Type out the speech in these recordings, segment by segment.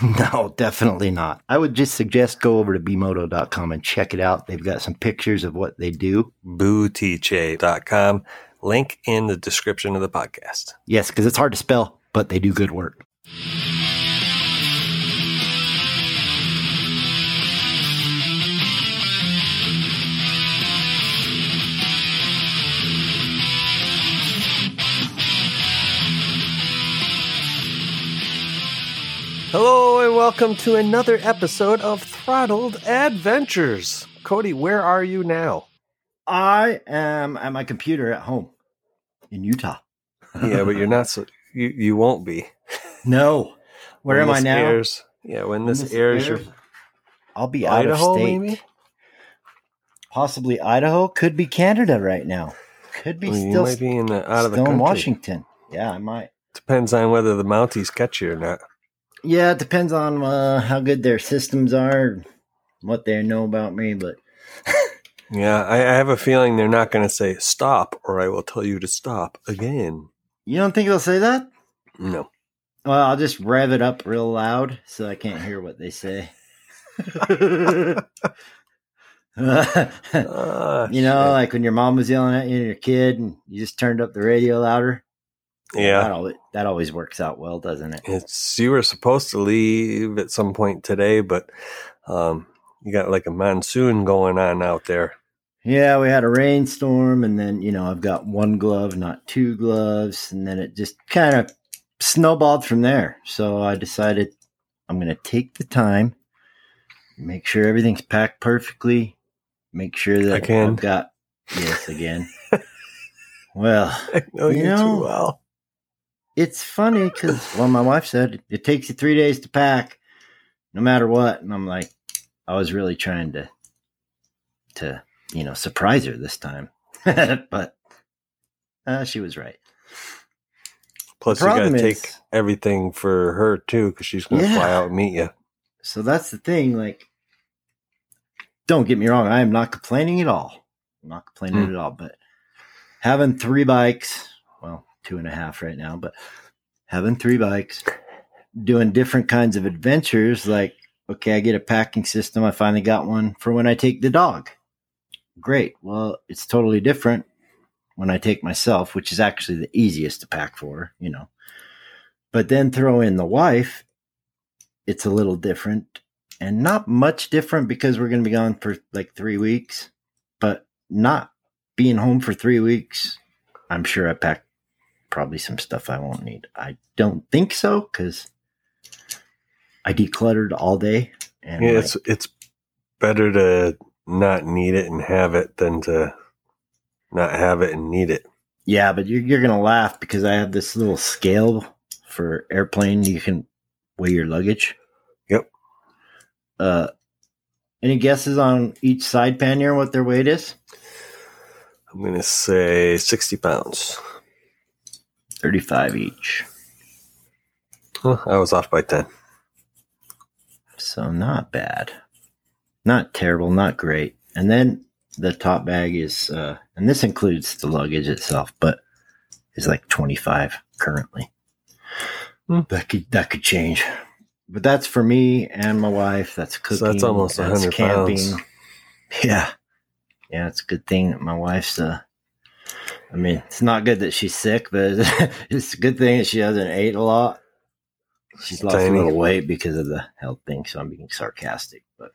No, definitely not. I would just suggest go over to bmoto.com and check it out. They've got some pictures of what they do. Bootiche.com. Link in the description of the podcast. Yes, because it's hard to spell, but they do good work. Hello and welcome to another episode of Throttled Adventures. Cody, where are you now? I am at my computer at home in Utah. Yeah, but you're not so you, you won't be. No. Where am I now? Airs, yeah, when When this, this airs, airs, I'll be out Idaho, of state. maybe? Possibly Idaho. Could be Canada right now. Could be Well, you still, might be in the out of the country. Washington. Yeah, I might. Depends on whether the Mounties catch you or not. Yeah, it depends on uh, how good their systems are, what they know about me. But Yeah, I, I have a feeling they're not going to say stop, or I will tell you to stop again. you don't think they'll say that? No. Well, I'll just rev it up real loud so I can't hear what they say. Ah, you know, shit. like when your mom was yelling at you and your kid, and you just turned up the radio louder. That yeah. always, that always works out well, doesn't it? It's you were supposed to leave at some point today, but um, you got like a monsoon going on out there. Yeah, we had a rainstorm, and then you know I've got one glove, not two gloves, and then it just kind of snowballed from there. So I decided I'm going to take the time, make sure everything's packed perfectly, make sure that Again. I've got yes again. well, I know You know- too well. It's funny because well, my wife said it takes you three days to pack, no matter what, and I'm like, I was really trying to to you know surprise her this time, but uh, she was right. Plus, you got to take is- everything for her too, because she's going to Yeah. fly out and meet you. So that's the thing. Like, don't get me wrong, I am not complaining at all. I'm not complaining Hmm. at all. But having three bikes, two and a half right now, but having three bikes, doing different kinds of adventures, like, okay, I get a packing system. I finally got one for when I take the dog. Great. Well, it's totally different when I take myself, which is actually the easiest to pack for, you know. But then throw in the wife, it's a little different and not much different because we're going to be gone for like three weeks, but not being home for three weeks. I'm sure I packed probably some stuff I won't need. I don't think so because I decluttered all day. And Yeah, my- it's it's better to not need it and have it than to not have it and need it. yeah, but you're, you're going to laugh because I have this little scale for airplane. You can weigh your luggage. Yep. Uh, any guesses on each side pannier what their weight is? I'm going to say 60 pounds. 35 each. Huh, I was off by 10. So not bad. Not terrible, not great. And then the top bag is uh and this includes the luggage itself, but is like 25 currently. Hmm. That could that could change. But that's for me and my wife. That's cooking. So that's almost 100 pounds. Yeah. Yeah, it's a good thing that my wife's uh I mean, it's not good that she's sick, but it's a good thing that she hasn't ate a lot. She's lost Tiny. a little weight because of the health thing, so I'm being sarcastic. But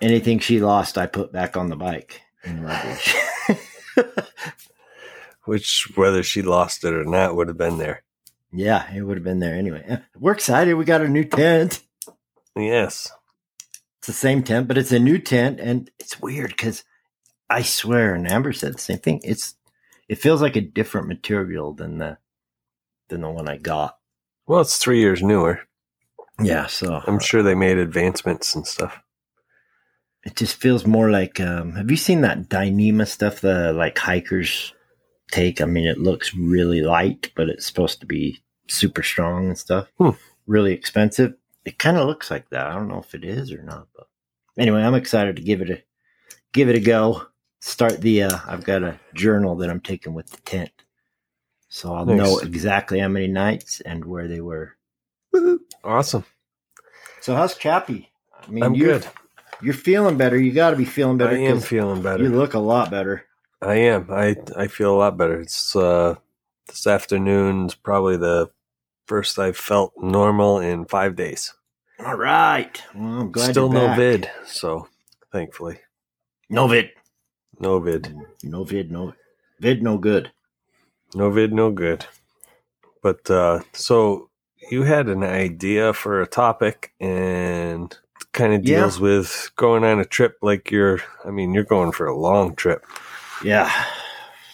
anything she lost, I put back on the bike in luggage. Which, whether she lost it or not, would have been there. yeah, it would have been there anyway. We're excited. We got a new tent. Yes. It's the same tent, but it's a new tent, and it's weird because I swear, and Amber said the same thing. It's it feels like a different material than the than the one I got. Well, it's three years newer. Yeah, so I'm sure they made advancements and stuff. it just feels more like. Um, have you seen that Dyneema stuff? The like hikers take. I mean, it looks really light, but it's supposed to be super strong and stuff. Hmm. Really expensive. It kind of looks like that. I don't know if it is or not, but anyway, I'm excited to give it a give it a go. Start the. Uh, I've got a journal that I'm taking with the tent, so I'll Nice. know exactly how many nights and where they were. Awesome. So how's Chappie? I mean, I'm you're, good. You're feeling better. You got to be feeling better. I am feeling better. You look a lot better. I am. I I feel a lot better. It's uh this afternoon's probably the first I've felt normal in five days. All right. Well, I'm glad Still no vid, so thankfully. No vid. No vid. No vid. No vid. No good. No vid, no good. But uh so you had an idea for a topic and kind of Yeah. deals with going on a trip like you're I mean, you're going for a long trip. Yeah,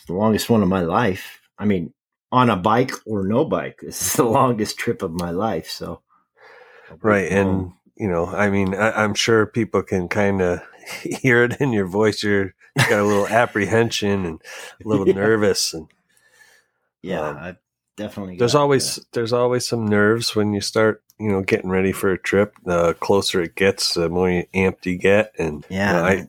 the longest one of my life. I mean, on a bike or no bike, this is the longest trip of my life. So, Right. And you know, I mean, I, I'm sure people can kind of hear it in your voice. You're you got a little apprehension and a little Yeah. nervous, and yeah, um, I definitely. there's got, always there's always some nerves when you start, you know, getting ready for a trip. The closer it gets, the more you- amped you get, and you yeah. know, I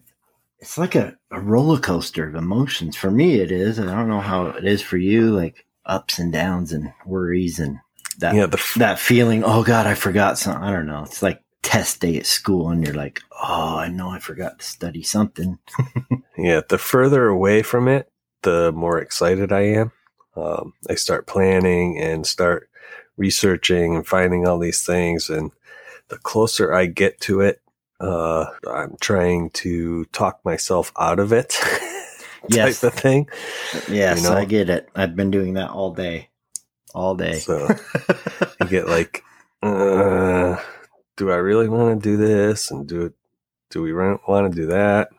it's like a, a roller coaster of emotions. For me, it is. I don't know how it is for you. Like ups and downs and worries and that yeah the that feeling. Oh God, I forgot something. I don't know. It's like test day at school, and you're like, oh, I know I forgot to study something. yeah the further away from it, the more excited I am. Um, I start planning and start researching and finding all these things, and the closer I get to it, uh, I'm trying to talk myself out of it, Yes. type of thing. Yes, You know? I get it. I've been doing that all day, all day. So you get like, uh, do I really want to do this, and do do we want to do that?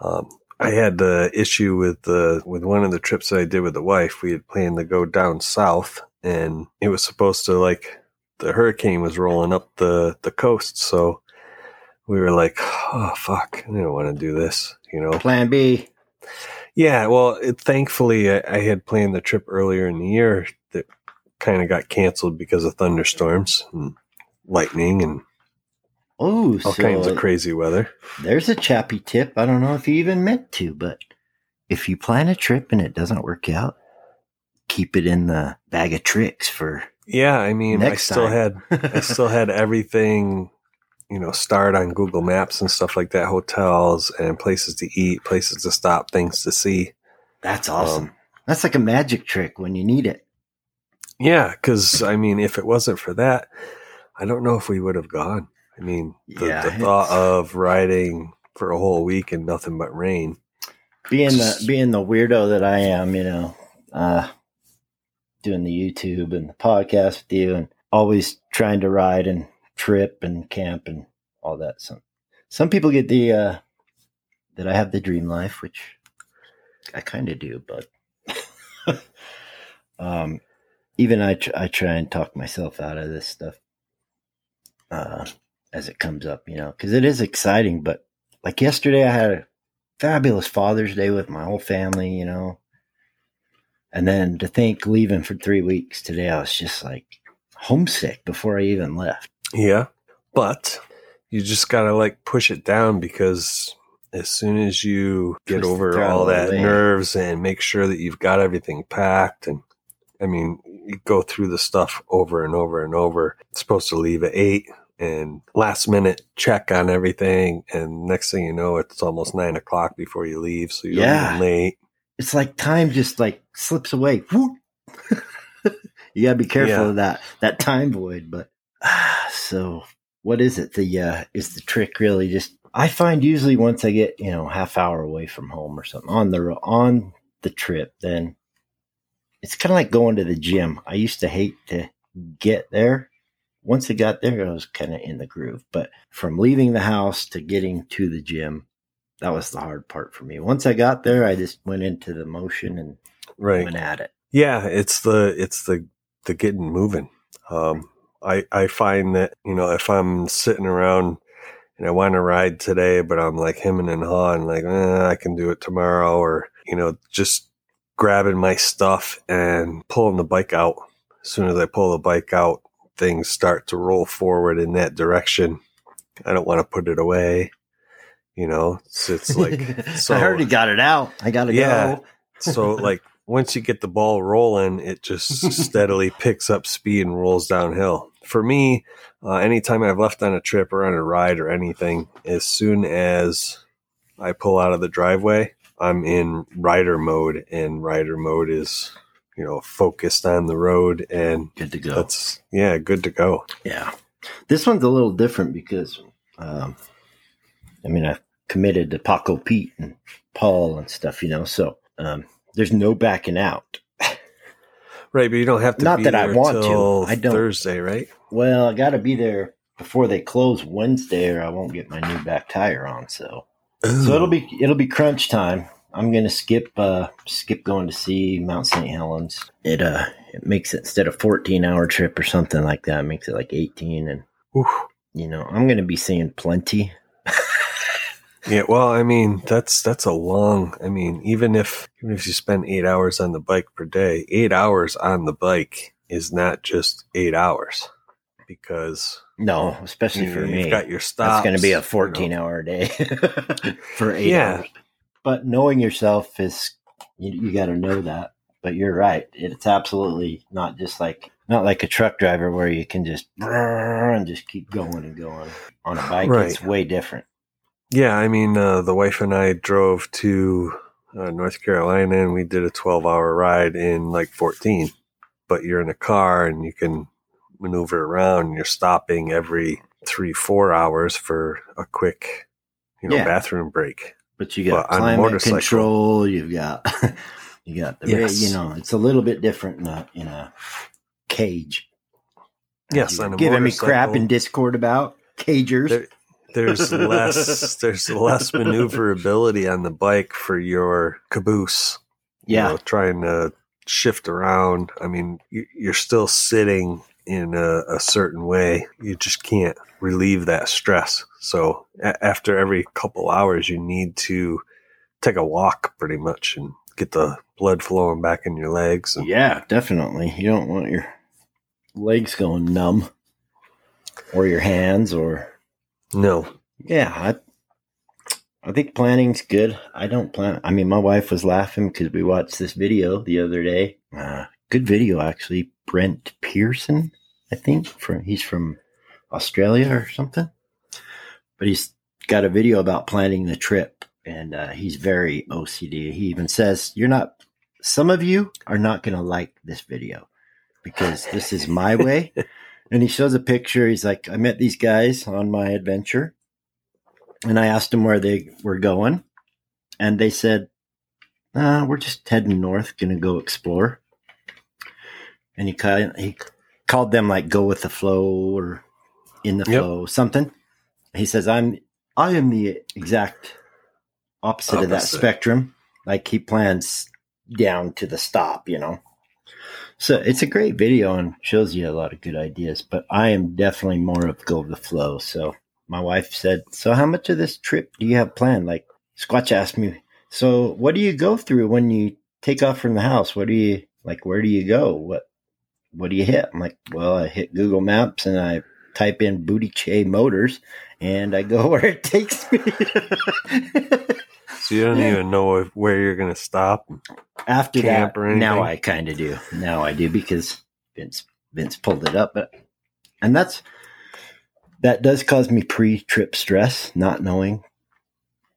Um, I had the issue with the with one of the trips that I did with the wife. We had planned to go down south, and it was supposed to like the hurricane was rolling up the the coast, so we were like, oh fuck, I don't want to do this, you know. Plan B. Yeah, well, it, thankfully, I, I had planned the trip earlier in the year that kind of got canceled because of thunderstorms and lightning and Oh, all so kinds of crazy weather. there's a Chappie tip. I don't know if you even meant to, but if you plan a trip and it doesn't work out, keep it in the bag of tricks for Yeah, I mean, I still time. had I still had everything, you know, starred on Google Maps and stuff like that, hotels and places to eat, places to stop, things to see. That's awesome. Um, That's like a magic trick when you need it. Yeah, because I mean, if it wasn't for that, I don't know if we would have gone. I mean, the, Yeah, the thought of riding for a whole week and nothing but rain. Being the being the weirdo that I am, you know, uh, doing the YouTube and the podcast with you, and always trying to ride and trip and camp and all that. Some some people get the uh, that I have the dream life, which I kind of do, but um, even I tr- I try and talk myself out of this stuff uh, as it comes up, you know, because it is exciting. But like yesterday, I had a fabulous Father's Day with my whole family, you know. And then to think leaving for three weeks today, I was just like homesick before I even left. Yeah, but you just gotta like push it down because as soon as you get Twist over all that away. nerves and make sure that you've got everything packed and I mean, you go through the stuff over and over and over. It's supposed to leave at eight. and last minute check on everything. And next thing you know, it's almost nine o'clock before you leave. So you're Yeah. late. It's like time just like slips away. You gotta be careful Yeah. of that that time void. But ah, so what is it? The uh is the trick really just I find usually once I get, you know, half hour away from home or something on the on the trip, then it's kind of like going to the gym. I used to hate to get there. Once I got there, I was kind of in the groove. But from leaving the house to getting to the gym, that was the hard part for me. Once I got there, I just went into the motion and Right. went at it. Yeah, it's the it's the the getting moving. Um, I I find that you know if I'm sitting around and I want to ride today, but I'm like hemming and hawing, like eh, I can do it tomorrow, or you know just grabbing my stuff and pulling the bike out. As soon as I pull the bike out, things start to roll forward in that direction. I don't want to put it away. You know, it's, it's like so. I already got it out. I got to Yeah. go. So like once you get the ball rolling, it just steadily picks up speed and rolls downhill. For me, uh, anytime I've left on a trip or on a ride or anything, as soon as I pull out of the driveway, I'm in rider mode, and rider mode is you know focused on the road, and Good to go. that's yeah, good to go. Yeah. This one's a little different because, um, I mean, I've committed to Paco Pete and Paul and stuff, you know, so um, there's no backing out. Right, but you don't have to. Not that I want to. I don't. Thursday, right? Well, I got to be there before they close Wednesday, or I won't get my new back tire on. So, so it'll be it'll be crunch time. I'm gonna skip uh skip going to see Mount St. Helens. It uh it makes it instead of 14 hour trip or something like that, it makes it like 18, and Oof. you know I'm gonna be seeing plenty. Yeah, well, I mean, that's that's a long. I mean, even if even if you spend eight hours on the bike per day, eight hours on the bike is not just eight hours because No, especially you, for have me. got your stops. That's going to be you a know. 14 hour day for eight Yeah. hours. But knowing yourself is, you, you got to know that. But you're right. It's absolutely not just like, not like a truck driver where you can just and just keep going and going. On a bike, it's way different. Yeah, I mean, uh, the wife and I drove to uh, North Carolina and we did a twelve-hour ride in like fourteen. But you're in a car and you can maneuver around. You're stopping every three, four hours for a quick, you know, Yeah. bathroom break. But you got But climate motorcycle- control. You've got, you got the, Yes. you know, it's a little bit different in a, in a cage. Yes, You on giving me crap in Discord about cagers. There- there's less there's less maneuverability on the bike for your caboose. you Yeah. know, trying to shift around. I mean, you're still sitting in a, a certain way. You just can't relieve that stress. So a- after every couple hours, you need to take a walk, pretty much, and get the blood flowing back in your legs. And, Yeah, definitely. You don't want your legs going numb or your hands or No, yeah, I I think planning's good. I don't plan. I mean, my wife was laughing because we watched this video the other day. Uh, good video actually. Brent Pearson, I think from he's from Australia or something. But he's got a video about planning the trip and uh, he's very OCD. He even says, "You're not some of you are not going to like this video because this is my way. and he shows a picture. He's like, I met these guys on my adventure and I asked them where they were going. And they said, uh, we're just heading north, going to go explore. And he, ca- he called them like go with the flow or in the Yep. flow, something. He says, I'm, I am the exact opposite, of that spectrum. Like he plans down to the stop, you know. So it's a great video and shows you a lot of good ideas. But I am definitely more of go with the flow. So my wife said, "So how much of this trip do you have planned?" Like Squatch asked me, "So what do you go through when you take off from the house? What do you like? Where do you go? What what do you hit?" I'm like, "Well, I hit Google Maps and I type in Booty Che Motors." And I go where it takes me. so you don't even know where you're going to stop. after that, now I kind of do. Now I do because Vince Vince pulled it up, but and that's that does cause me pre-trip stress, not knowing.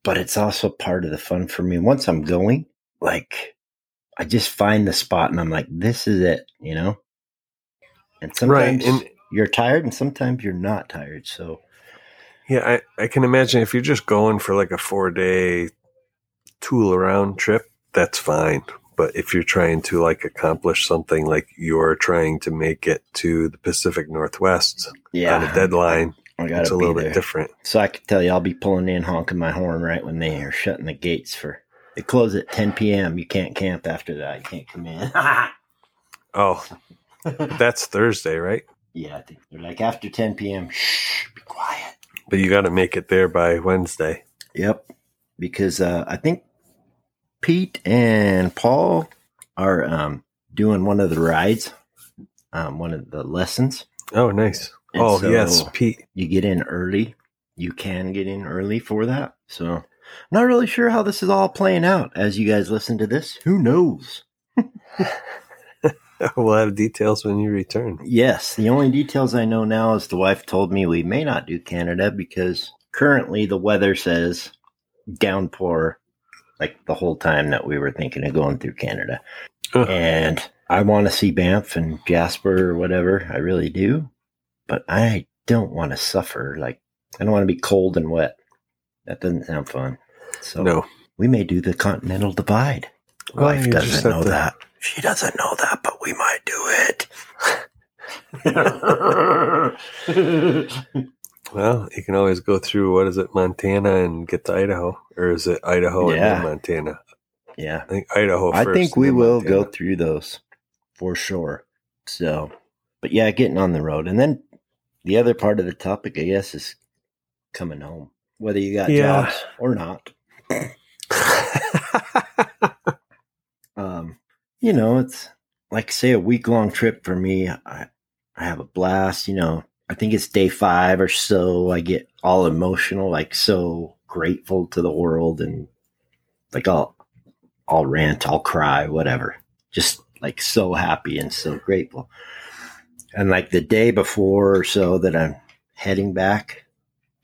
But it's also part of the fun for me. Once I'm going, like I just find the spot and I'm like, this is it, you know? And sometimes Right, and- you're tired and sometimes you're not tired. So Yeah, I, I can imagine if you're just going for like a four day tool around trip, that's fine. But if you're trying to like accomplish something like you're trying to make it to the Pacific Northwest yeah, on a deadline, it's a little there. bit different. So I can tell you, I'll be pulling in, honking my horn right when they are shutting the gates for. They close at 10 p.m. You can't camp after that. You can't come in. Oh, that's Thursday, right? yeah, I think they're like after 10 p.m. Shh, be quiet. But you got to make it there by Wednesday. Yep, because uh, I think Pete and Paul are um, doing one of the rides, um, one of the lessons. Oh, nice. And oh, so- yes, Pete. You get in early. You can get in early for that. So, I'm not really sure how this is all playing out as you guys listen to this. Who knows? We'll have details when you return. Yes, the only details I know now is the wife told me we may not do Canada because currently the weather says downpour like the whole time that we were thinking of going through Canada. Ugh. And I want to see Banff and Jasper or whatever. I really do. But I don't want to suffer. Like, I don't want to be cold and wet. That doesn't sound fun. So No. we may do the Continental Divide. Well, Wife doesn't know to- that. She doesn't know that, but we might do it. Well, you can always go through, what is it, Montana and get to Idaho? Or is it Idaho and Yeah. then Montana? yeah. I think Idaho I think we will Montana. go through those for sure. So, but yeah, getting on the road. And then the other part of the topic, I guess, is coming home, whether you got Yeah. jobs or not. You know, it's like say a week long trip for me. I I have a blast. You know, I think it's day five or so. I get all emotional, like so grateful to the world, and like I'll I'll rant, I'll cry, whatever. Just like so happy and so grateful. And like the day before or so that I'm heading back,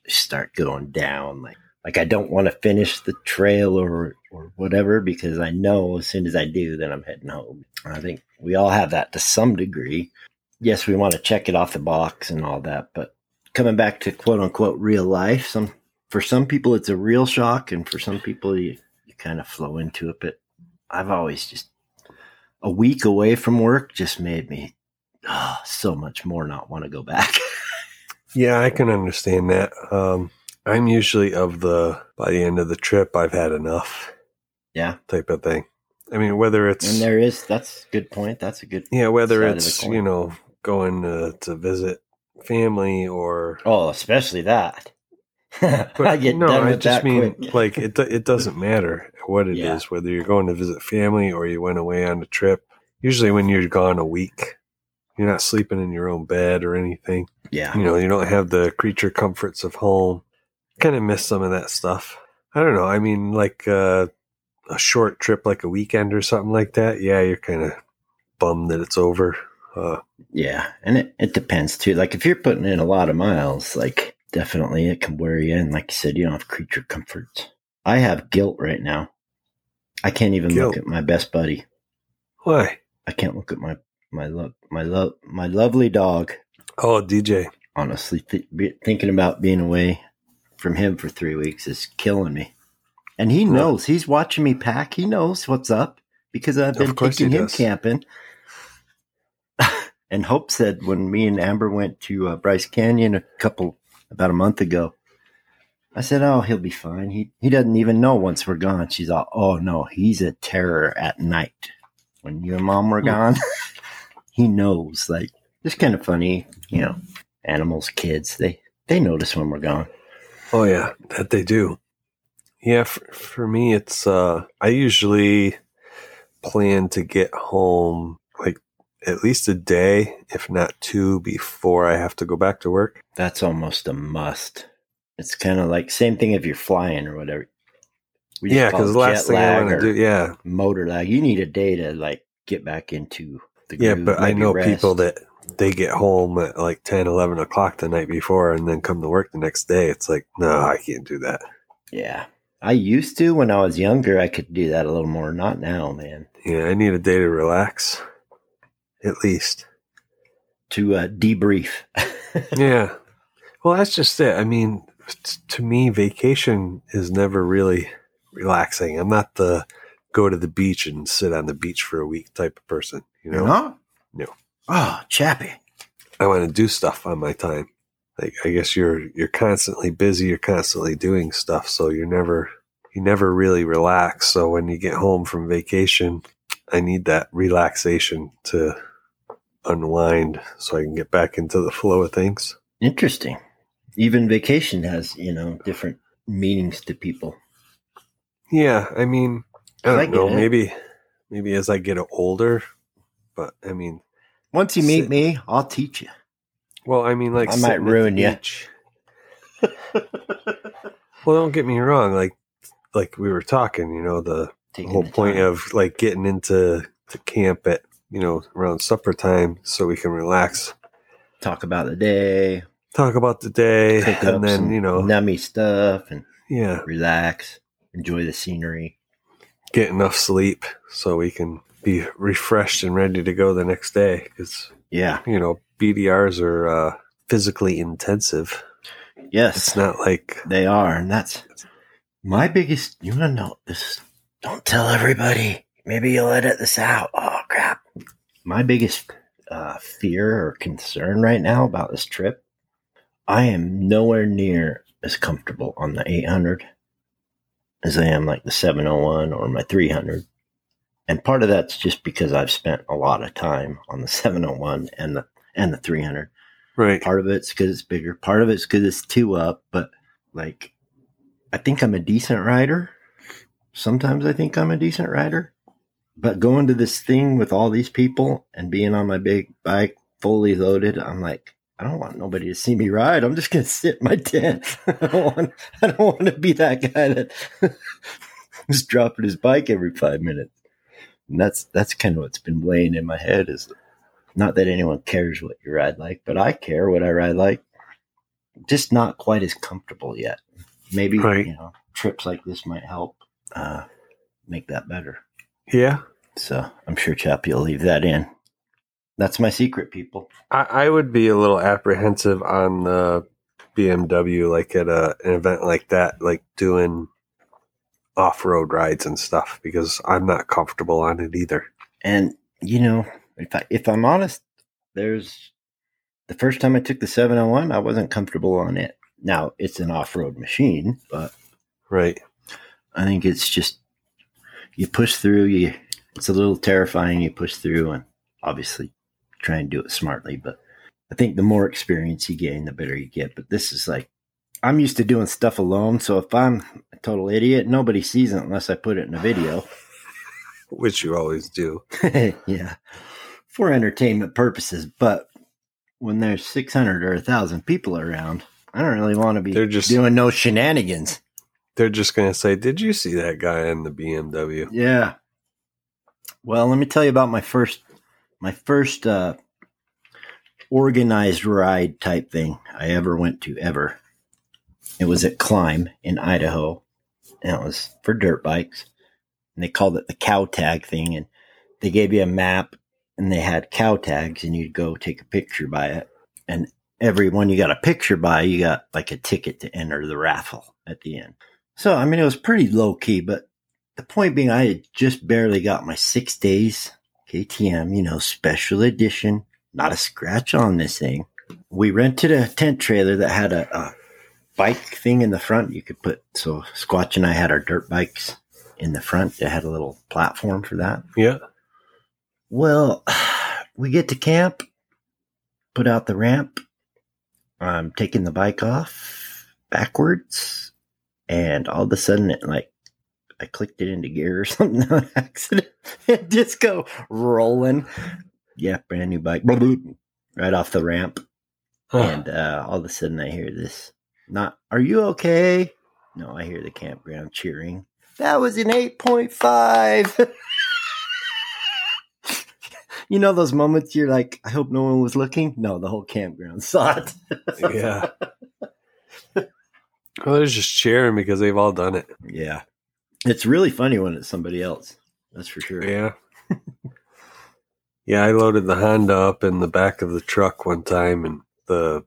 I start going down. Like like I don't want to finish the trail or or whatever because I know as soon as I do, then I'm heading home. I think we all have that to some degree. Yes, we want to check it off the box and all that, but coming back to quote unquote real life, some for some people it's a real shock, and for some people you, you kind of flow into it. But I've always just a week away from work just made me oh, so much more not want to go back. yeah, I can understand that. Um, I'm usually of the, by the end of the trip, I've had enough yeah, type of thing. I mean, whether it's, and there is that's a good point. That's a good yeah, whether side of the it's, you know, going to, to visit family or, Oh, especially that. But, I get no, done I just that mean quick. like it. It doesn't matter what it is, Yeah. whether you're going to visit family or you went away on a trip. Usually, when you're gone a week, you're not sleeping in your own bed or anything. yeah, You know, you don't have the creature comforts of home. Kind of miss some of that stuff. I don't know. I mean, like uh, a short trip, like a weekend or something like that. Yeah, you're kind of bummed that it's over. Uh, yeah, and it, it depends too. Like if you're putting in a lot of miles, like definitely it can wear you in. Like you said, you don't have creature comforts. I have guilt right now. I can't even Guilt. look at my best buddy. why? I can't look at my my love my love my lovely dog. Oh, DJ. Honestly, th- be, thinking about being away from him for three weeks is killing me. And he knows. He's watching me pack. He knows what's up because I've been taking him does. camping. and Hope said when me and Amber went to uh, Bryce Canyon a couple about a month ago, I said, "Oh, he'll be fine. He he doesn't even know once we're gone." She's all, "Oh no, he's a terror at night. When you and mom were Hmm. gone, he knows. Like, it's kind of funny, you know. Animals, kids, they they notice when we're gone. Oh yeah, that they do. Yeah, for, for me, it's uh, I usually plan to get home like at least a day, if not two, before I have to go back to work. That's almost a must. It's kind of like same thing if you're flying or whatever. We yeah, because the last thing I want to do, yeah, motor lag. You need a day to like get back into the Yeah, but I know rest. people that they get home at like 10, 11 o'clock the night before and then come to work the next day. It's like, no, I can't do that. Yeah. I used to when I was younger. I could do that a little more. Not now, man. Yeah, I need a day to relax, at least. To uh, debrief. yeah. Well, that's just it. I mean, t- to me, vacation is never really relaxing. I'm not the go to the beach and sit on the beach for a week type of person. You know, not? No. Oh, Chappie. I want to do stuff on my time. Like I guess you're you're constantly busy. You're constantly doing stuff, so you're never you never really relax. So when you get home from vacation, I need that relaxation to unwind, so I can get back into the flow of things. Interesting. Even vacation has, you know, different meanings to people. Yeah, I mean, I don't I know. it. Maybe, maybe as I get older, but I mean, Once you meet me, I'll teach you. well, I mean, like I might the ruin you. Well, don't get me wrong. Like, like we were talking, you know, the Taking whole the point time. of like getting into to camp at you know around supper time so we can relax, talk about the day, talk about the day, cook and then you know, nummy stuff, and yeah, relax, enjoy the scenery. get enough sleep so we can be refreshed and ready to go the next day because Yeah. you know BDRs are uh, physically intensive. Yes. It's not like They are, and that's my biggest. You want to know this? Don't tell everybody. Maybe you'll edit this out. Oh crap! My biggest uh, fear or concern right now about this trip, I am nowhere near as comfortable on the 800 as I am like the 701 or my 300. And part of that's just because I've spent a lot of time on the 701 and the and the 300 right. part of it's because it's bigger. Part of it's because it's two up but like i think i'm a decent rider. Sometimes i think i'm a decent rider. But going to this thing with all these people and being on my big bike fully loaded i'm like i don't want nobody to see me ride. I'm just gonna sit in my tent. I don't want i don't want to be that guy that just dropping his bike every five minutes and that's that's kind of what's been weighing in my head is not that anyone cares what you ride like, but I care what I ride like. Just not quite as comfortable yet. Maybe Right. you know trips like this might help uh, make that better. Yeah. So I'm sure Chappie will leave that in. That's my secret, people. I, I would be a little apprehensive on the BMW, like at a, an event like that, like doing off road rides and stuff, because I'm not comfortable on it either. And you know, if I if I'm honest, there's the first time I took the 701, I wasn't comfortable on it. Now it's an off-road machine, but Right. I think it's just you push through. You it's a little terrifying. You push through, and obviously try and do it smartly. But I think the more experience you gain, the better you get. But this is like I'm used to doing stuff alone. So if I'm a total idiot, nobody sees it unless I put it in a video. Which you always do. yeah, for entertainment purposes. But when there's 600 or 1,000 people around, I don't really want to be They're just- doing no shenanigans. They're just going to say, Did you see that guy in the BMW? Yeah. Well, let me tell you about my first my first uh organized ride type thing I ever went to ever. It was at Climb in Idaho. And it was for dirt bikes. And they called it the cow tag thing and they gave you a map and they had cow tags and you'd go take a picture by it. And every one you got a picture by, you got like a ticket to enter the raffle at the end. So I mean it was pretty low key, but the point being, I had just barely got my six days KTM, you know, special edition, not a scratch on this thing. We rented a tent trailer that had a, a bike thing in the front you could put. So Squatch and I had our dirt bikes in the front. It had a little platform for that. Yeah. Well, we get to camp, put out the ramp. I'm taking the bike off backwards, and all of a sudden, it like I clicked it into gear or something on accident. It just go rolling. Yeah, brand new bike, right off the ramp, and uh, all of a sudden, I hear this. Not, are you okay? No, I hear the campground cheering. That was an eight point five. you know those moments you're like, I hope no one was looking. No, the whole campground saw it. yeah. Well, they're just cheering because they've all done it. yeah, it's really funny when it's somebody else. That's for sure. Yeah. yeah, I loaded the Honda up in the back of the truck one time and the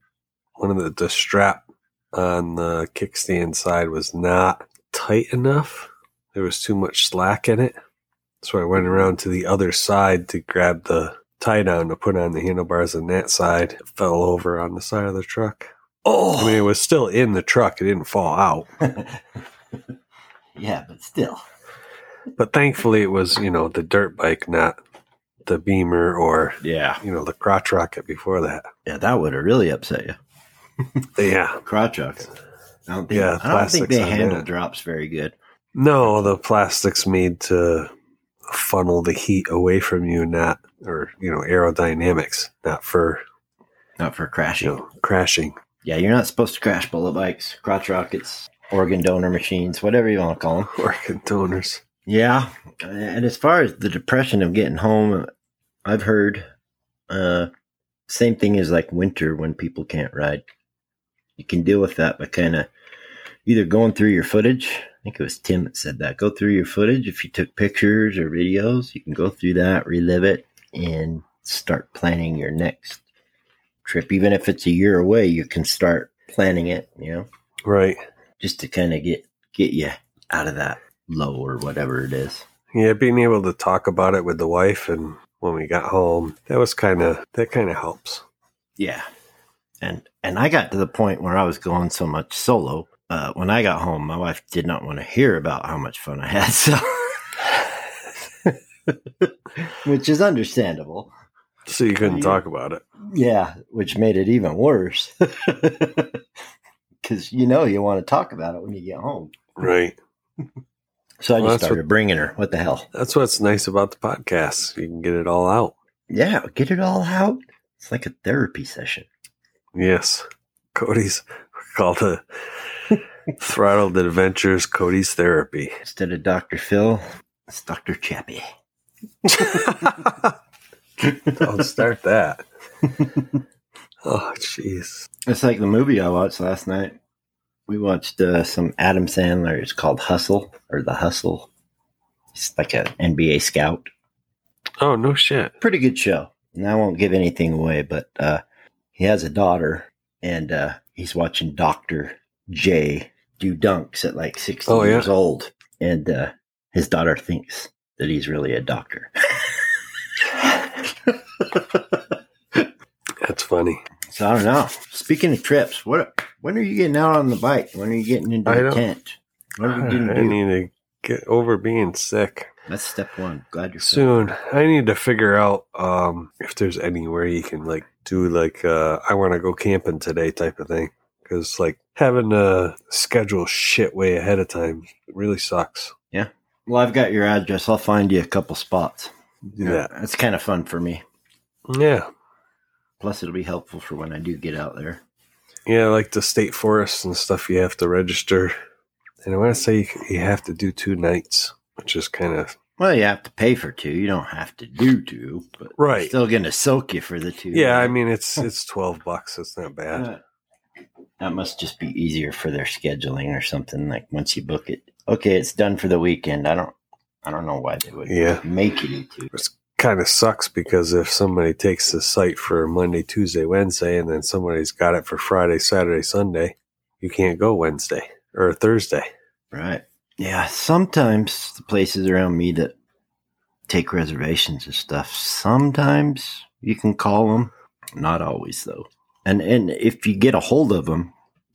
one of the, the strap on the kickstand side was not tight enough. There was too much slack in it. So I went around to the other side to grab the tie down to put on the handlebars on that side. It fell over on the side of the truck. Oh, I mean, it oh! was still in the truck. It didn't fall out. yeah, but still. But thankfully, it was, you know, the dirt bike, not the Beamer or, Yeah, you know, the crotch rocket before that. yeah, that would have really upset you. Yeah. Crotch rockets. I don't think. Yeah, I don't think they handle that. drops very good. No, the plastic's made to funnel the heat away from you, not, or, you know, aerodynamics, not for, Not for you crashing. know, crashing. Yeah, you're not supposed to crash bullet bikes, crotch rockets, organ donor machines, whatever you want to call them. Organ donors. Yeah, and as far as the depression of getting home, I've heard uh, same thing as like winter when people can't ride. You can deal with that by kind of either going through your footage. I think it was Tim that said that. Go through your footage. If you took pictures or videos, you can go through that, relive it, and start planning your next trip. Even if it's a year away, you can start planning it. You know Right. just to kind of get get you out of that low or whatever it is. Yeah, being able to talk about it with the wife and when we got home, that was kind of, that kind of helps. Yeah, and and I got to the point where I was going so much solo. Uh, when I got home, my wife did not want to hear about how much fun I had. So, which is understandable. So you couldn't Yeah. talk about it. Yeah, which made it even worse. Because you know you want to talk about it when you get home. Right. So I Well, just started bringing her. What the hell? That's what's nice about the podcast. You can get it all out. Yeah, get it all out. It's like a therapy session. Yes. Cody's called the Throttled Adventures Cody's Therapy. Instead of Dr. Phil, it's Dr. Chappie. Don't start that. Oh, jeez. It's like the movie I watched last night. We watched uh, some Adam Sandler. It's called Hustle or The Hustle. It's like an NBA scout. Oh, no shit. Pretty good show. And I won't give anything away, but uh, he has a daughter and uh, he's watching Dr. J do dunks at like 60 Oh, yeah? years old. And uh, his daughter thinks that he's really a doctor. That's funny. So I don't know. Speaking of trips, what when are you getting out on the bike? When are you getting into I the tent? What are I going do? need to get over being sick That's step one. Glad you're soon. I need to figure out um, if there's anywhere you can like do like uh, I want to go camping today type of thing. Because like having to schedule shit way ahead of time really sucks. Yeah. Well, I've got your address. I'll find you a couple spots. Yeah. It's kind of fun for me. Yeah. Plus, it'll be helpful for when I do get out there. Yeah, like the state forests and stuff, you have to register. And I want to say you have to do two nights, which is kind of Well, you have to pay for two. You don't have to do two, but right. still going to soak you for the two. Yeah, I mean it's it's twelve bucks. It's not bad. Uh, that must just be easier for their scheduling or something. Like once you book it, okay, it's done for the weekend. I don't, I don't know why they would Yeah, make do two. kind of sucks because if somebody takes the site for Monday, Tuesday, Wednesday, and then somebody's got it for Friday, Saturday, Sunday, you can't go Wednesday or Thursday. Right. Yeah. Sometimes the places around me that take reservations and stuff, sometimes you can call them. Not always, though. And and if you get a hold of them,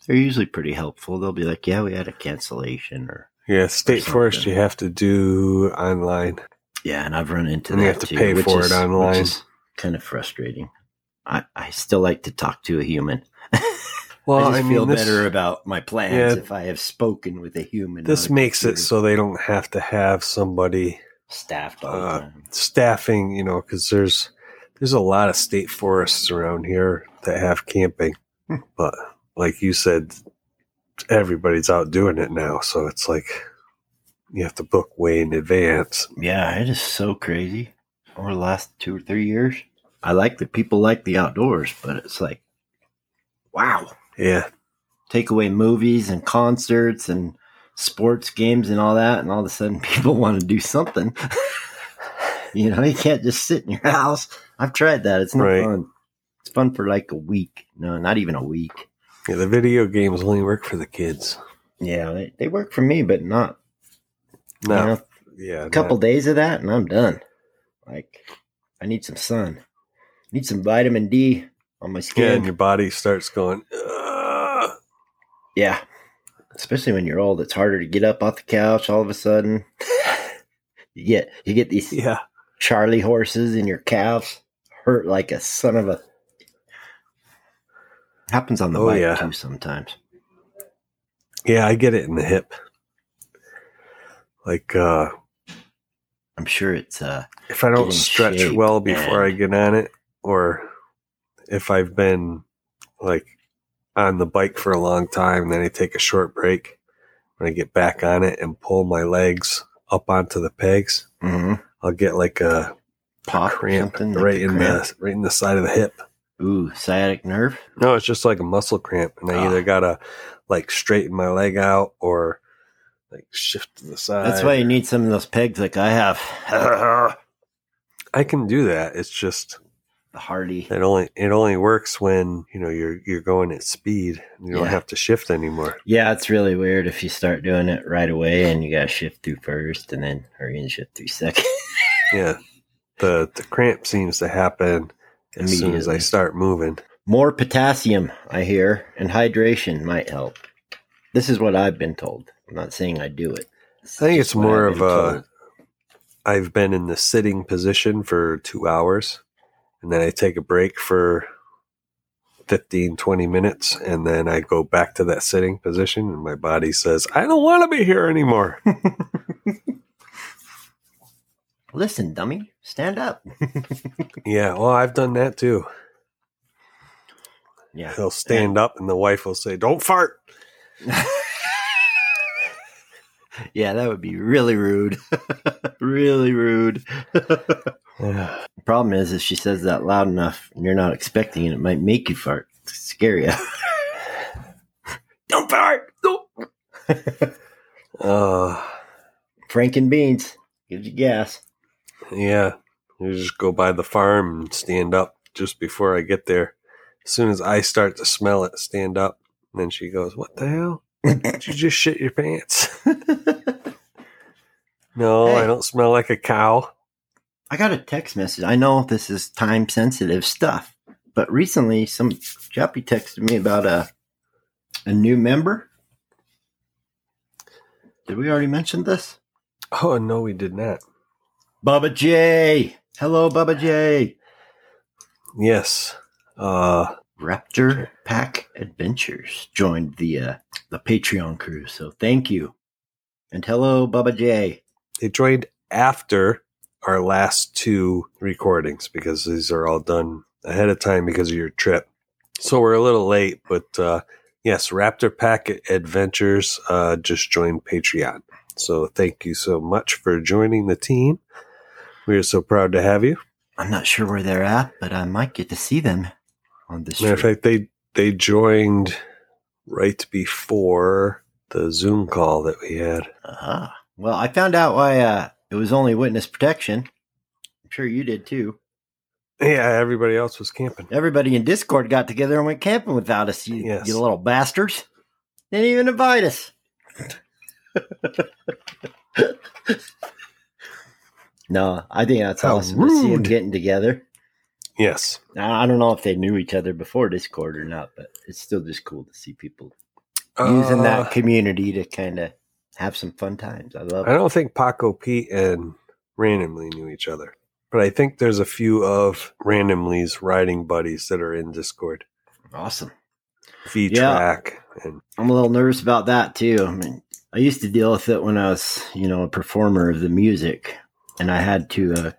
they're usually pretty helpful. They'll be like, "Yeah, we had a cancellation," or Yeah, state something. forest you have to do online. "Yeah." And I've run into And that you have to too, pay for is- it online. kind of frustrating. I I still like to talk to a human. Well, I I, just mean, feel this, better about my plans Yeah. if I have spoken with a human. this makes it so they don't have to have somebody staffed all the uh, time. staffing, you know, because there's there's a lot of state forests around here that have camping, Hmm. but like you said, everybody's out doing it now, so it's like you have to book way in advance. Yeah, it is so crazy. over the last two or three years. I like that people like the outdoors, but it's like, wow. Yeah. Take away movies and concerts and sports games and all that, and all of a sudden people want to do something. you know, you can't just sit in your house. I've tried that. It's not Right. fun. It's fun for like a week. No, not even a week. Yeah. The video games only work for the kids. Yeah, they, they work for me, but not No. you know, yeah. a couple not- days of that and I'm done. Like I need some sun. need some vitamin D on my Yeah. skin. And your body starts going, "Ugh." Yeah. Especially when you're old, it's harder to get up off the couch all of a sudden. you get you get these yeah. Charlie horses in your calves hurt like a son of a happens on the Oh, bike yeah. too sometimes. Yeah. I get it in the hip. Like, uh, I'm sure it's uh if I don't stretch well before I get on it, or if I've been like on the bike for a long time, then I take a short break. When I get back on it and pull my legs up onto the pegs, mhm, I'll get like a pop or cramp something. like right in cramp. the right in the side of the hip. Ooh, sciatic nerve. No, it's just like a muscle cramp, and I Ah. either gotta like straighten my leg out or like shift to the side. That's why you need some of those pegs like I have. I can do that. It's just the Hardy. It only it only works when you know you're you're going at speed. You don't have to shift anymore. Yeah, it's really weird if you start doing it right away and you got to shift through first and then hurry and shift through second. Yeah, the the cramp seems to happen as soon as I start moving. More potassium, I hear, and hydration might help. This is what I've been told. I'm not saying I do it. This I think it's more of been a. told. I've been in the sitting position for two hours, and then I take a break for 15, 20 minutes, and then I go back to that sitting position, and my body says, "I don't want to be here anymore." Listen, dummy, stand up. yeah, well, I've done that too. yeah. He'll stand up, and the wife will say, "Don't fart." Yeah, that would be really rude. really rude. Yeah. The problem is, if she says that loud enough and you're not expecting it, it might make you fart. Scare you. Don't fart. Don't. Uh, Frank and beans gives you gas. Yeah. You just go by the farm and stand up just before I get there. As soon as I start to smell it, stand up. And then she goes, What the hell? Did you just shit your pants? no, Hey. I don't smell like a cow. I got a text message. I know this is time sensitive stuff, but recently some chappie texted me about a a new member. Did we already mention this? Oh, no, we did not. Bubba J. Hello, Bubba J. Yes. Uh, Raptor Pack Adventures joined the uh, the Patreon crew, so thank you. And hello, Bubba J. they joined after our last two recordings because these are all done ahead of time because of your trip. So we're a little late, but uh, yes, Raptor Pack Adventures uh, just joined Patreon. So thank you so much for joining the team. We are so proud to have you. I'm not sure where they're at, but I might get to see them on this Matter of fact, they they joined right before the Zoom call that we had. Ah, well, I found out why uh, it was only witness protection. I'm sure you did too. Yeah, everybody else was camping. Everybody in Discord got together and went camping without us. You, Yes. you little bastards! Didn't even invite us. no, I think that's How awesome to see them getting together. Yes. Now, I don't know if they knew each other before Discord or not, but it's still just cool to see people using Uh, that community to kind of have some fun times. I love I don't think Paco Pete and Randomly knew each other, but I think there's a few of Randomly's riding buddies that are in Discord. Awesome. V Yeah. Track and I'm a little nervous about that too. I mean, I used to deal with it when I was, you know, a performer of the music, and I had to uh,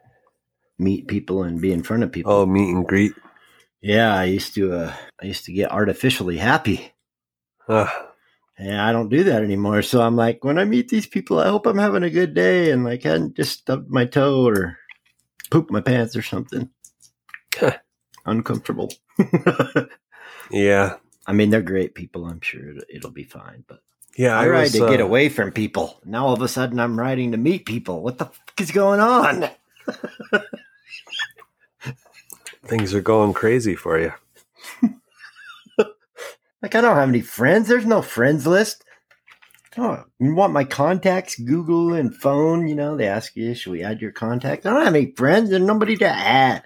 meet people and be in front of people. oh, meet and greet. Yeah, I used to. Uh, I used to get artificially happy, Uh, and I don't do that anymore. So I'm like, when I meet these people, I hope I'm having a good day, and like, I hadn't just stubbed my toe or poop my pants or something. Uncomfortable. Yeah, I mean, they're great people. I'm sure it- it'll be fine. But yeah. I, ride was, to get uh, away from people. Now all of a sudden I'm riding to meet people. What the fuck is going on? Things are going crazy for you. Like I don't have any friends. There's no friends list. Oh, you want my contacts? Google and phone. You know, they ask you, should we add your contacts? I don't have any friends. There's nobody to add.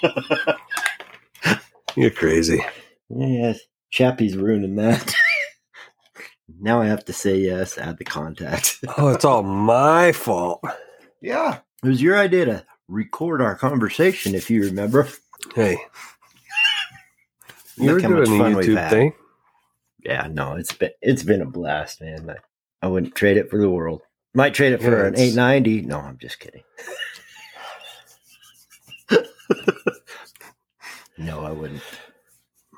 You're crazy. Yes, Chappie's ruining that. now I have to say yes, add the contacts. Oh, it's all my fault. yeah, it was your idea to record our conversation, if you remember. Hey, you were Look how much doing a fun we've YouTube had. thing. Yeah, no, it's been it's been a blast, man. I, I wouldn't trade it for the world. Might trade it for Yeah, an eight ninety. No, I'm just kidding. no, I wouldn't.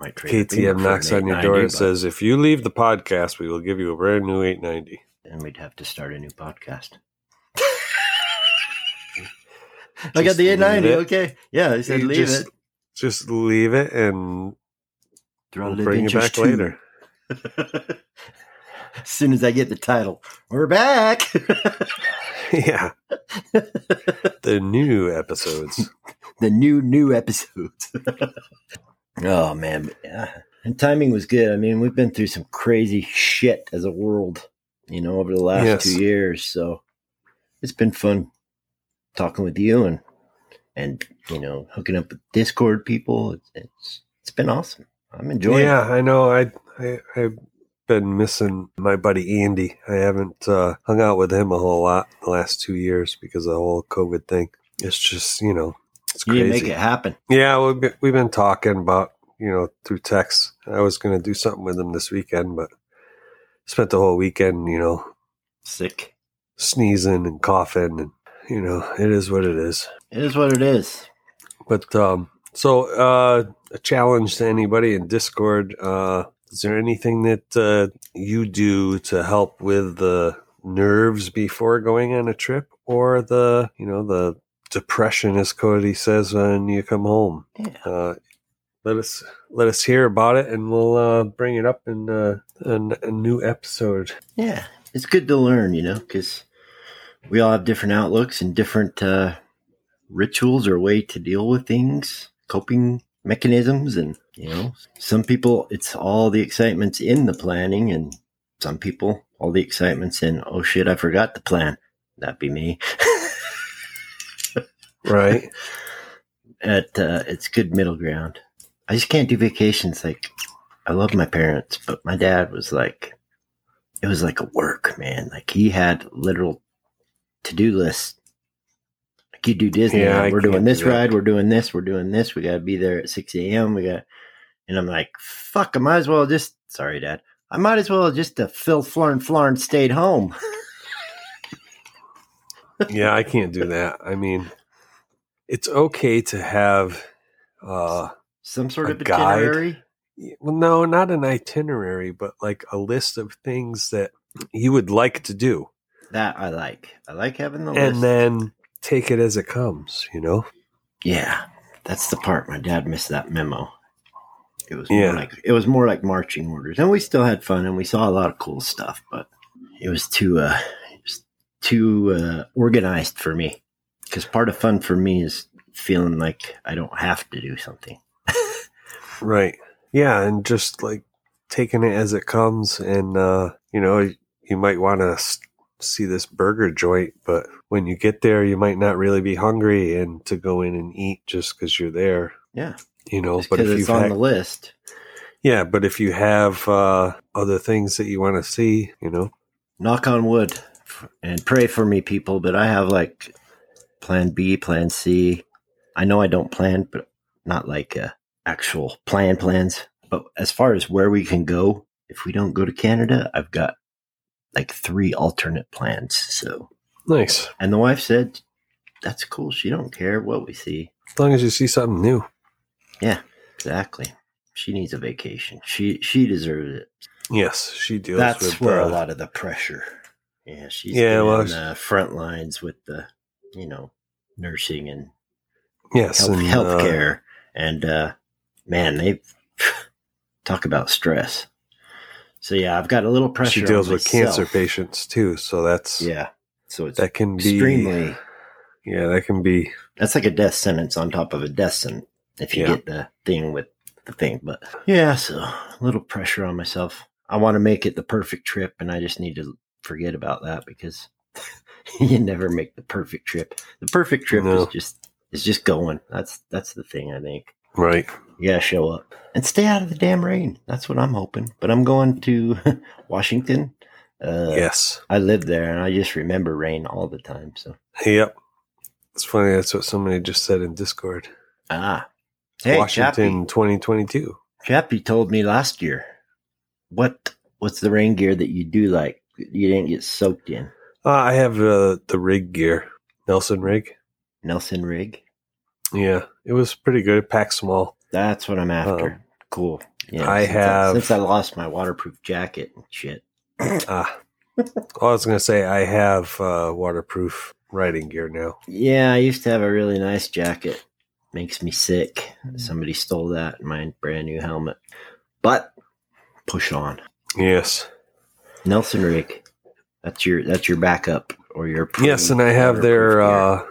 Might trade KTM knocks on your door and says, "If you leave the podcast, we will give you a brand new 890." then we'd have to start a new podcast. I got the eight ninety. Okay, yeah, they said You leave just, it. Just leave it, and Throw we'll bring it back 2. later. As soon as I get the title, we're back. yeah, the new episodes. the new new episodes. oh man, yeah. And timing was good. I mean, we've been through some crazy shit as a world, you know, over the last Yes. two years. So it's been fun talking with you and and you know hooking up with Discord people. It's it's, it's been awesome. I'm enjoying. yeah, I know. I, I I've been missing my buddy Andy. I haven't uh, hung out with him a whole lot the last two years because of the whole COVID thing. It's just you know, it's it. You crazy. make it happen. Yeah, we've been, we've been talking about you know through text. I was going to do something with him this weekend, but spent the whole weekend you know Sick. sneezing and coughing, and you know it is what it is. It is what it is. But um, so uh, a challenge to anybody in Discord. Uh, is there anything that uh, you do to help with the nerves before going on a trip, or the you know the depression, as Cody says when you come home? Yeah. Uh, let us let us hear about it, and we'll uh, bring it up in uh, an, a new episode. Yeah, it's good to learn, you know, because we all have different outlooks and different uh, rituals or way to deal with things, coping mechanisms, and you know, some people it's all the excitement's in the planning, and some people all the excitement's in oh shit, I forgot the plan. That'd be me. Right? At uh, it's good middle ground. I just can't do vacations. Like I love my parents, but my dad was like, it was like a work man. Like he had literal to do lists. You do Disney, Yeah, we're doing this that. ride, we're doing this, we're doing this. We got to be there at six a.m. We got, and I'm like, fuck. I might as well just. Sorry, Dad. I might as well just uh, Phil Florin Florin stayed home. yeah, I can't do that. I mean, it's okay to have. Uh, Some sort of guide. itinerary. well, no, not an itinerary, but like a list of things that you would like to do, That I like. I like having the and list. And then take it as it comes. You know? Yeah, that's the part my dad missed that memo. It was Yeah. more like it was more like marching orders, and we still had fun and we saw a lot of cool stuff, but it was too uh, it was too uh, organized for me. Because part of fun for me is feeling like I don't have to do something. Right. Yeah, and just like taking it as it comes, and uh, you know, you might want to see this burger joint, but when you get there, you might not really be hungry, and to go in and eat just because you're there. Yeah, You know, just but if it's on the list. Yeah, but if you have uh, other things that you want to see, you know, Knock on wood, and pray for me, people. But I have like Plan B, Plan C. I know I don't plan, but not like uh, actual plan plans. But as far as where we can go, if we don't go to Canada, I've got like three alternate plans. So, nice. and the wife said, "That's cool. She don't care what we see." As long as you see something new. Yeah, exactly. She needs a vacation. She she deserves it. Yes, she deals That's with. where uh, a lot of the pressure. Yeah, she's Yeah, well, on the front lines with the, you know, nursing and Yes, health, and, uh, healthcare, and uh, man, they talk about stress. So yeah, I've got a little pressure. she deals with cancer patients too, so that's Yeah, so it's that can be extremely. yeah, that can be That's like a death sentence on top of a death sentence if you Yeah. get the thing with the thing. But yeah, so a little pressure on myself. I want to make it the perfect trip, and I just need to forget about that because you never make the perfect trip. The perfect trip No. is just is just going. That's that's the thing. I think right. you gotta show up and stay out of the damn rain. That's what I'm hoping. But I'm going to Washington. Uh, yes. I live there, and I just remember rain all the time. So Yep. It's funny. That's what somebody just said in Discord. ah, hey, Washington, Chappie. 2022. Chappie told me last year. What what's the rain gear that you do like? You didn't get soaked in Uh, I have uh, the rig gear, Nelson-Rigg. Nelson rig. Yeah, it was pretty good. Packed small. That's what I'm after. Um, cool. Yeah, I since have- since I lost my waterproof jacket and shit. Ah, I was gonna say I have uh, waterproof riding gear now. Yeah, I used to have a really nice jacket. Makes me sick. Somebody stole that my brand new helmet. But push on. Yes, Nelson-Rigg. That's your that's your backup or your yes, and I have their waterproof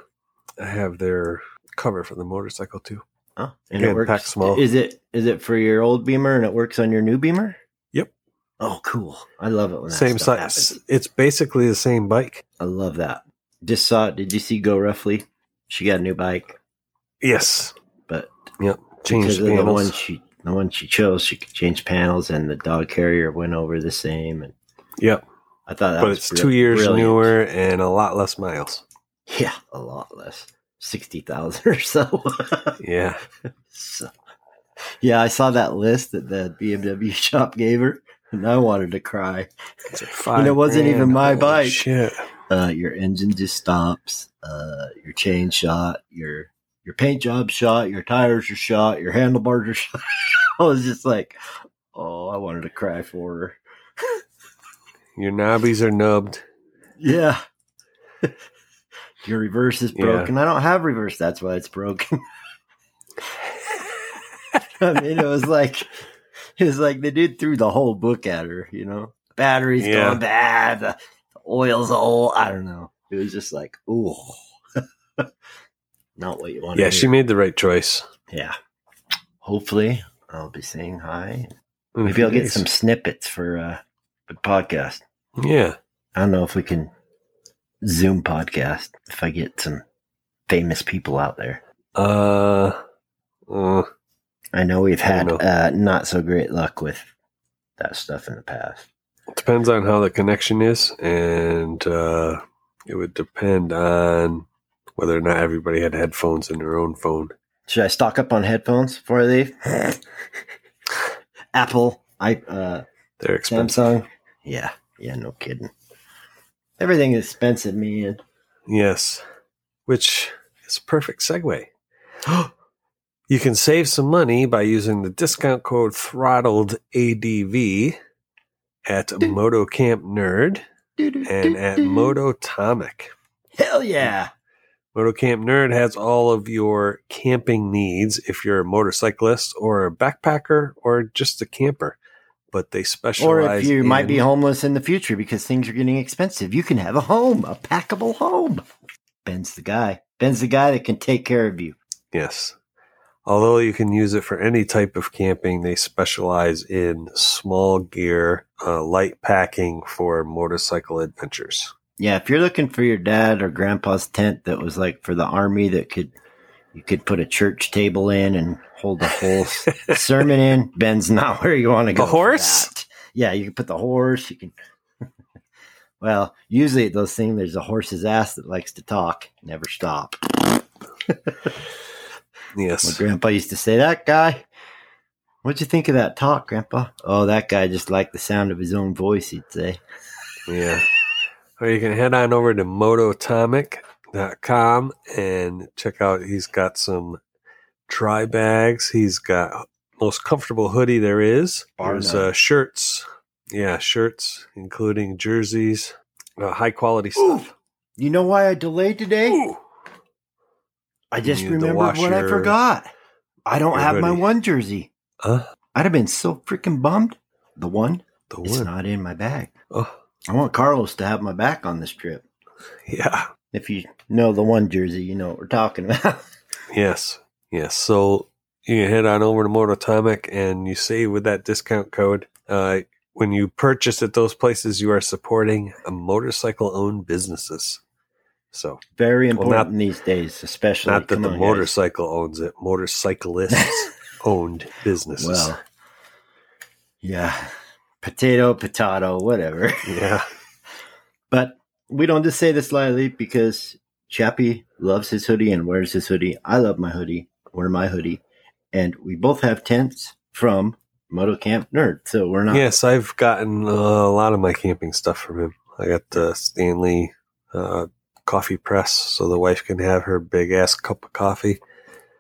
uh. I have their cover for the motorcycle too. oh, and again, it works. pack small. Is it is it for your old Beamer and it works on your new Beamer? Yep. Oh, cool! I love it when Same size. happens. It's basically the same bike. I love that. Just saw it. Did you see Go Roughly? She got a new bike, Yes. but Yep. because Changed of the one panels. she the one she chose, she could change panels, and the dog carrier went over the same. And Yep. I thought that But it's brill- two years brilliant. newer and a lot less miles. Yeah, a lot less, sixty thousand or so. Yeah. so. Yeah, I saw that list that the BMW shop gave her, and I wanted to cry. and it wasn't even my Holy bike. Shit. uh, your engine just stops, uh, your chain shot, your your paint job shot, your tires are shot, your handlebars are shot. I was just like, oh, I wanted to cry for her. Your knobbies are nubbed. Yeah. Your reverse is Yeah. broken. I don't have reverse. That's why it's broken. I mean, it was like it was like they did threw the whole book at her. You know, batteries Yeah. going bad, the oil's old. I don't know. It was just like, ooh, not what you want. Yeah, she made the right choice. Yeah. Hopefully, I'll be saying hi. Maybe I'll get some snippets for uh, the podcast. Yeah. I don't know if we can Zoom podcast if I get some famous people out there. Uh, uh, I know we've had know. uh, not so great luck with that stuff in the past. depends on how the connection is, and uh, it would depend on whether or not everybody had headphones in their own phone. Should I stock up on headphones before I leave? Apple, I uh, They're expensive. Samsung. Yeah, yeah, no kidding. Everything is expensive, man. Yes, which is a perfect segue. you can save some money by using the discount code throttled ADV at Moto Camp Nerd and at Mototomic. Hell yeah! Moto Camp Nerd has all of your camping needs if you're a motorcyclist or a backpacker or just a camper. But they specialize. Or if you might be homeless in the future because things are getting expensive, you can have a home, a packable home. Ben's the guy. Ben's the guy that can take care of you. Yes. Although you can use it for any type of camping, they specialize in small gear, uh, light packing for motorcycle adventures. Yeah, if you're looking for your dad or grandpa's tent that was like for the army that could you could put a church table in and hold the whole sermon in, Ben's not where you want to go. The horse? Yeah, you can put the horse. You can. well, usually at those things, there's a horse's ass that likes to talk, never stop. yes. My grandpa used to say, "That guy." What'd you think of that talk, Grandpa? Oh, that guy just liked the sound of his own voice. He'd say. Yeah. Or you can head on over to mototomic.com and check out, he's got some dry bags. He's got most comfortable hoodie there is. There's uh, shirts. Yeah, shirts, including jerseys, uh, high quality stuff. You know why I delayed today? Ooh. I just You remembered what I forgot. I don't have my one jersey. Huh? I'd have been so freaking bummed. The one, The it's one. not in my bag. Oh, I want Carlos to have my back on this trip. yeah. If you know the one jersey, you know what we're talking about. Yes. Yes. So you can head on over to Mototomic and you save with that discount code. Uh, when you purchase at those places, you are supporting a motorcycle owned businesses. So Very Well, important not- these days, especially. not that the on, guys. motorcycle owns it, motorcyclists owned businesses. Well, yeah, potato, potato, whatever. yeah. But we don't just say this lightly because Chappie loves his hoodie and wears his hoodie. I love my hoodie, wear my hoodie, and we both have tents from Moto Camp Nerd. So we're not. Yes, I've gotten uh, a lot of my camping stuff from him. I got the Stanley uh, coffee press so the wife can have her big ass cup of coffee.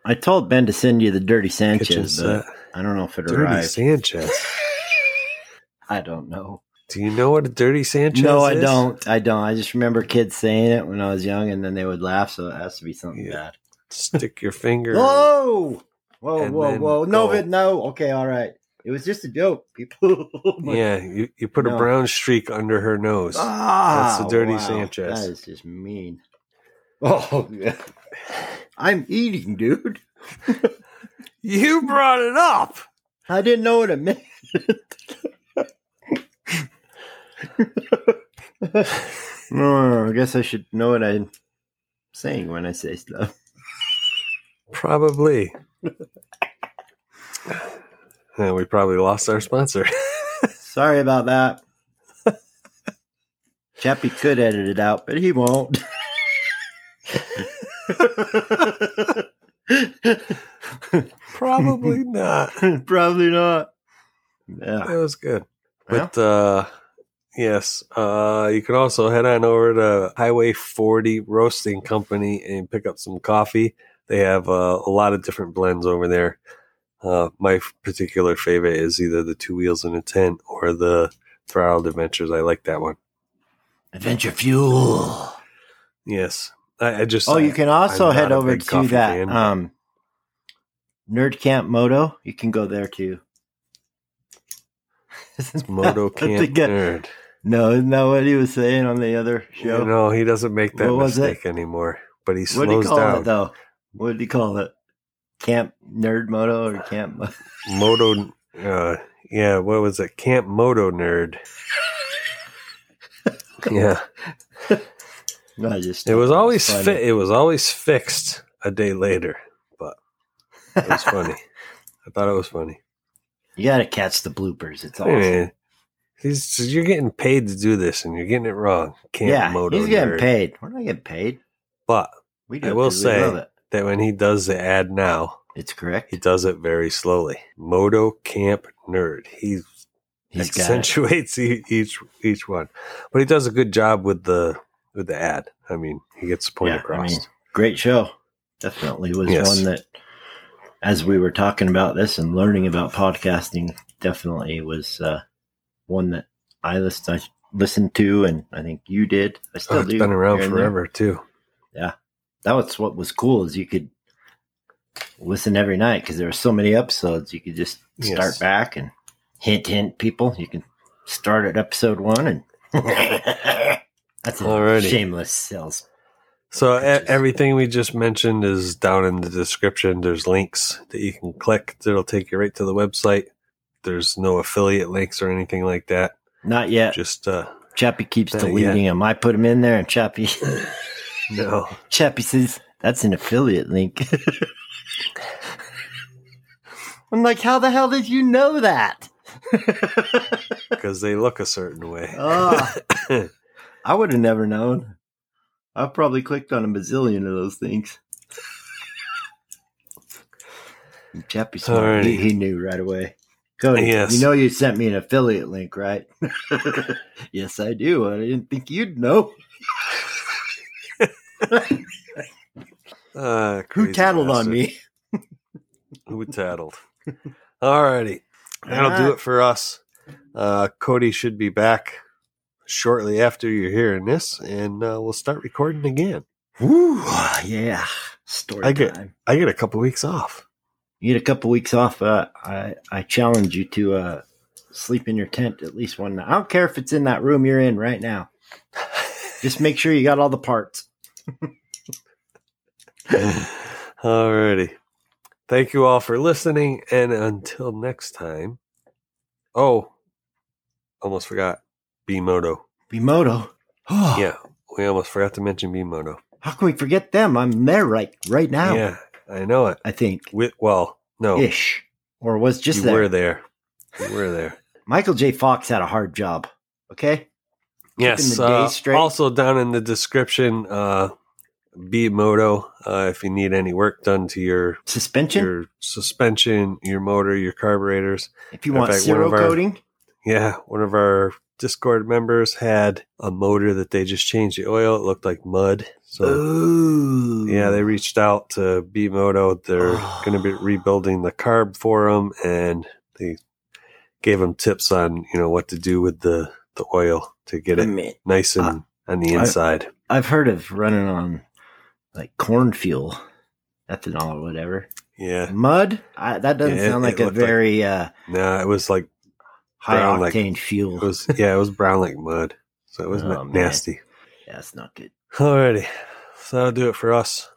I told Ben to send you the Dirty Sanchez, but. I don't know if it Dirty arrived. Sanchez. I don't know. Do you know what a dirty Sanchez no, I is? don't. I don't. I just remember kids saying it when I was young, and then they would laugh. So it has to be something Yeah. bad. Stick your finger. Whoa, whoa, whoa, whoa! No. Vid, no. Okay, all right. It was just a joke, people. Yeah, you, you put No. a brown streak under her nose. Ah, That's the dirty wow. Sanchez. That is just mean. Oh, yeah. I'm eating, dude. You brought it up. I didn't know what it meant. no, I guess I should know what I'm saying when I say stuff. Probably. and we probably lost our sponsor. Sorry about that. Chappie could edit it out, but he won't. probably not. Probably not. Yeah. That was good. But uh yes, uh you can also head on over to Highway 40 Roasting Company and pick up some coffee. They have uh, a lot of different blends over there. Uh my particular favorite is either the two wheels and a tent or the throttled adventures. I like that one. Adventure Fuel. Yes. I, I just Oh, you can also I'm head over to that fan, um, Nerd Camp Moto. You can go there too. it's Moto Camp Nerd. No, isn't that what he was saying on the other show? You know, he doesn't make that it? mistake anymore. But he slows what did he call down. it though? What did he call it? Camp Nerd Moto or Camp? Mo- Moto, uh, yeah, what was it? Camp Moto Nerd. yeah, No, I just it was always fi- It was always fixed a day later, but it was funny. I thought it was funny. You got to catch the bloopers. It's awesome. Hey, he's, you're getting paid to do this, and you're getting it wrong. Camp yeah, Moto he's getting Nerd. paid. We're not getting paid. But We do I will say- that when he does the ad now, it's correct. he does it very slowly. Moto Camp Nerd. He's He's accentuates each each one, but he does a good job with the with the ad. I mean, he gets the point Yeah, I across. mean, great show. Definitely was Yes. one that, as we were talking about this and learning about podcasting, definitely was uh, one that I listened, I listened to, and I think you did. I still Oh, it's do. been around forever too. Yeah, that was what was cool is you could listen every night because there were so many episodes. You could just start Yes. back and hint, hint, people. You can start at episode one and that's a Alrighty. shameless sales. So Pitches. everything we just mentioned is down in the description. There's links that you can click. That'll take you right to the website. There's no affiliate links or anything like that. Not yet. Just uh Chappie keeps deleting them. I put them in there, and Chappie, no. Chappie says that's an affiliate link. I'm like, how the hell did you know that? Because they look a certain way. Ah, I would have never known. I've probably clicked on a bazillion of those things. Chappie. He, he knew right away. Cody, Yes. you know you sent me an affiliate link, right? yes, I do. I didn't think you'd know. Uh, Who tattled on me? Who tattled? Alrighty. That'll do it for us. Uh, Cody should be back shortly after you're hearing this, and uh, we'll start recording again. Woo, yeah. Story I get- time. I get a couple weeks off. You get a couple weeks off. Uh, I I challenge you to uh, sleep in your tent at least one night. I don't care if it's in that room you're in right now. Just make sure you got all the parts. Alrighty. Thank you all for listening, and until next time. Oh, almost forgot. Bimoto. Bimoto. Yeah, we almost forgot to mention Bimoto. How can we forget them? I'm there right right now. Yeah, I know it. I think We, well, no, ish, or was just you there. were there. You were there. Michael J. Fox had a hard job. Okay, Yes. Uh, also, down in the description, uh, Bimoto. Uh, if you need any work done to your suspension. your suspension, your motor, your carburetors. if you in want fact, zero of our- Yeah, one of our Discord members had a motor that they just changed the oil. It looked like mud. So Ooh. yeah, they reached out to Bimoto. They're Oh. going to be rebuilding the carb for them, and they gave them tips on you know what to do with the the oil to get I it mean, nice and on the I- inside. I've heard of running on like corn fuel, ethanol or whatever. yeah, Mud? I, that doesn't Yeah, sound it like a looked like- very uh, no, it was like high brown, like- octane fuel. it was. Yeah, it was brown like mud. So it was Oh, na- man. nasty. yeah, that's not good. Alrighty, so that'll do it for us.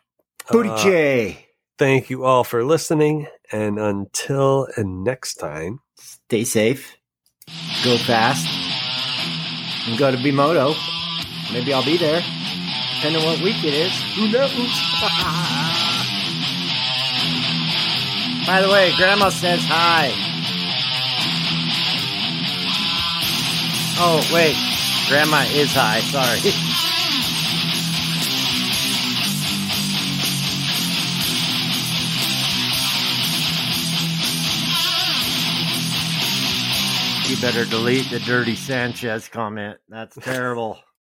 Booty Uh, J. Thank you all for listening, and until and next time, Stay safe. Go fast. And go to Bimoto. Maybe I'll be there. Depending on what week it is. Who knows? By the way, Grandma says hi. Oh, wait. Grandma is high. Sorry. You better delete the dirty Sanchez comment. That's terrible.